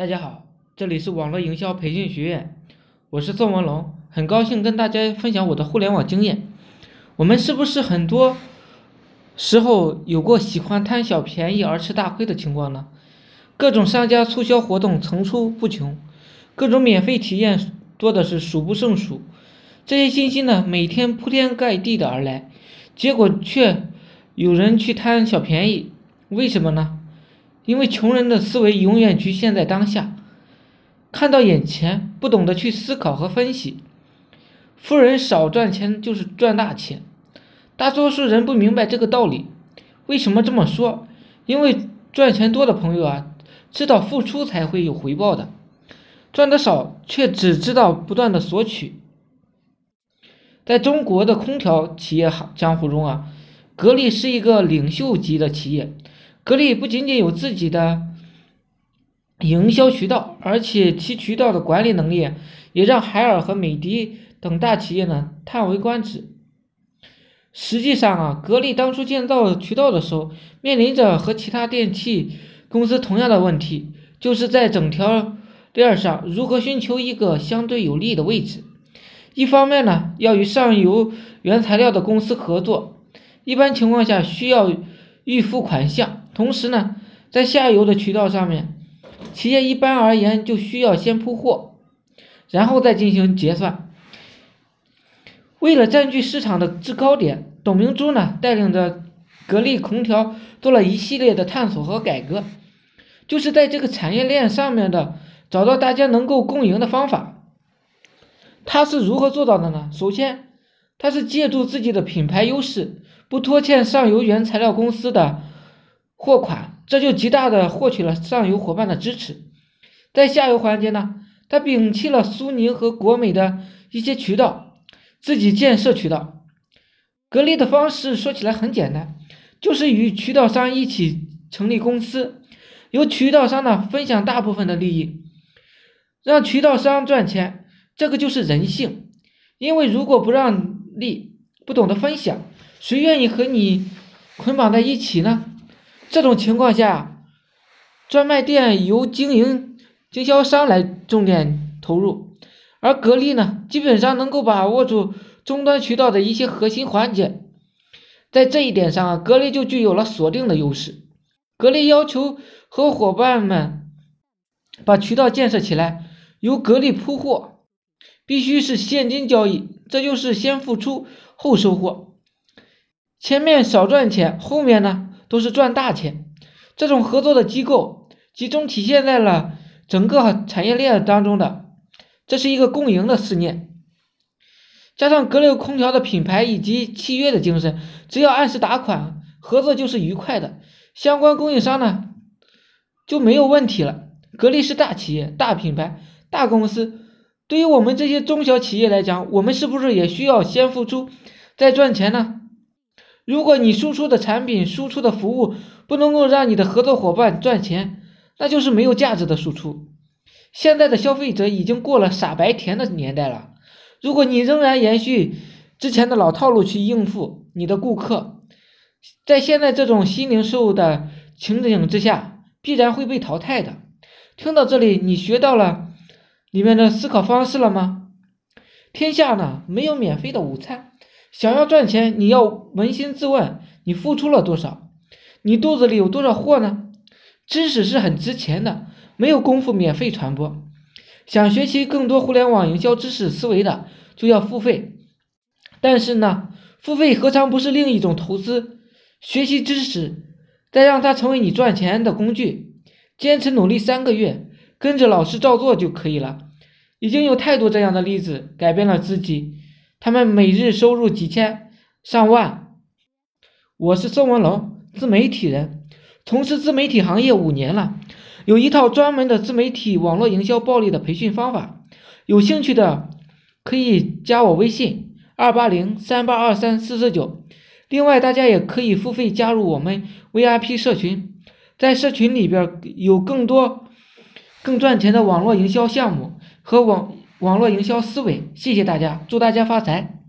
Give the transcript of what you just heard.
大家好，这里是网络营销培训学院，我是宋文龙，很高兴跟大家分享我的互联网经验。我们是不是很多时候有过喜欢贪小便宜而吃大亏的情况呢？各种商家促销活动层出不穷，各种免费体验多的是数不胜数。这些信息呢，每天铺天盖地的而来，结果却有人去贪小便宜，为什么呢？因为穷人的思维永远局限在当下，看到眼前，不懂得去思考和分析。富人少赚钱就是赚大钱，大多数人不明白这个道理。为什么这么说？因为赚钱多的朋友啊，知道付出才会有回报的；赚的少却只知道不断的索取。在中国的空调企业行江湖中啊，格力是一个领袖级的企业。格力不仅仅有自己的营销渠道，而且其渠道的管理能力也让海尔和美的等大企业呢叹为观止。实际上啊，格力当初建造渠道的时候，面临着和其他电器公司同样的问题，就是在整条链上如何寻求一个相对有利的位置。一方面呢，要与上游原材料的公司合作，一般情况下需要预付款项。同时呢，在下游的渠道上面，企业一般而言就需要先铺货，然后再进行结算。为了占据市场的制高点，董明珠呢带领着格力空调做了一系列的探索和改革，就是在这个产业链上面的找到大家能够共赢的方法。他是如何做到的呢？首先，他是借助自己的品牌优势，不拖欠上游原材料公司的。货款，这就极大的获取了上游伙伴的支持。在下游环节呢，他摒弃了苏宁和国美的一些渠道，自己建设渠道。格力的方式说起来很简单，就是与渠道商一起成立公司，由渠道商呢分享大部分的利益，让渠道商赚钱。这个就是人性。因为如果不让利，不懂得分享，谁愿意和你捆绑在一起呢？这种情况下，专卖店由经营经销商来重点投入，而格力呢，基本上能够把握住终端渠道的一些核心环节，在这一点上，格力就具有了锁定的优势。格力要求和伙伴们把渠道建设起来，由格力铺货，必须是现金交易，这就是先付出后收获，前面少赚钱，后面呢？都是赚大钱，这种合作的机构集中体现在了整个产业链当中的，这是一个共赢的思念。加上格力空调的品牌以及契约的精神，只要按时打款，合作就是愉快的。相关供应商呢就没有问题了。格力是大企业、大品牌、大公司，对于我们这些中小企业来讲，我们是不是也需要先付出再赚钱呢？如果你输出的产品、输出的服务不能够让你的合作伙伴赚钱，那就是没有价值的输出。现在的消费者已经过了傻白甜的年代了。如果你仍然延续之前的老套路去应付你的顾客，在现在这种新零售的情景之下，必然会被淘汰的。听到这里，你学到了里面的思考方式了吗？天下呢，没有免费的午餐。想要赚钱，你要扪心自问：你付出了多少？你肚子里有多少货呢？知识是很值钱的，没有功夫免费传播。想学习更多互联网营销知识思维的，就要付费。但是呢，付费何尝不是另一种投资？学习知识，再让它成为你赚钱的工具。坚持努力三个月，跟着老师照做就可以了。已经有太多这样的例子，改变了自己。他们每日收入几千上万。我是宋文龙，自媒体人，从事自媒体行业五年了，有一套专门的自媒体网络营销暴力的培训方法。有兴趣的可以加我微信二八零三八二三四四九。另外，大家也可以付费加入我们 VIP 社群，在社群里边有更多更赚钱的网络营销项目和网。网络营销思维，谢谢大家，祝大家发财。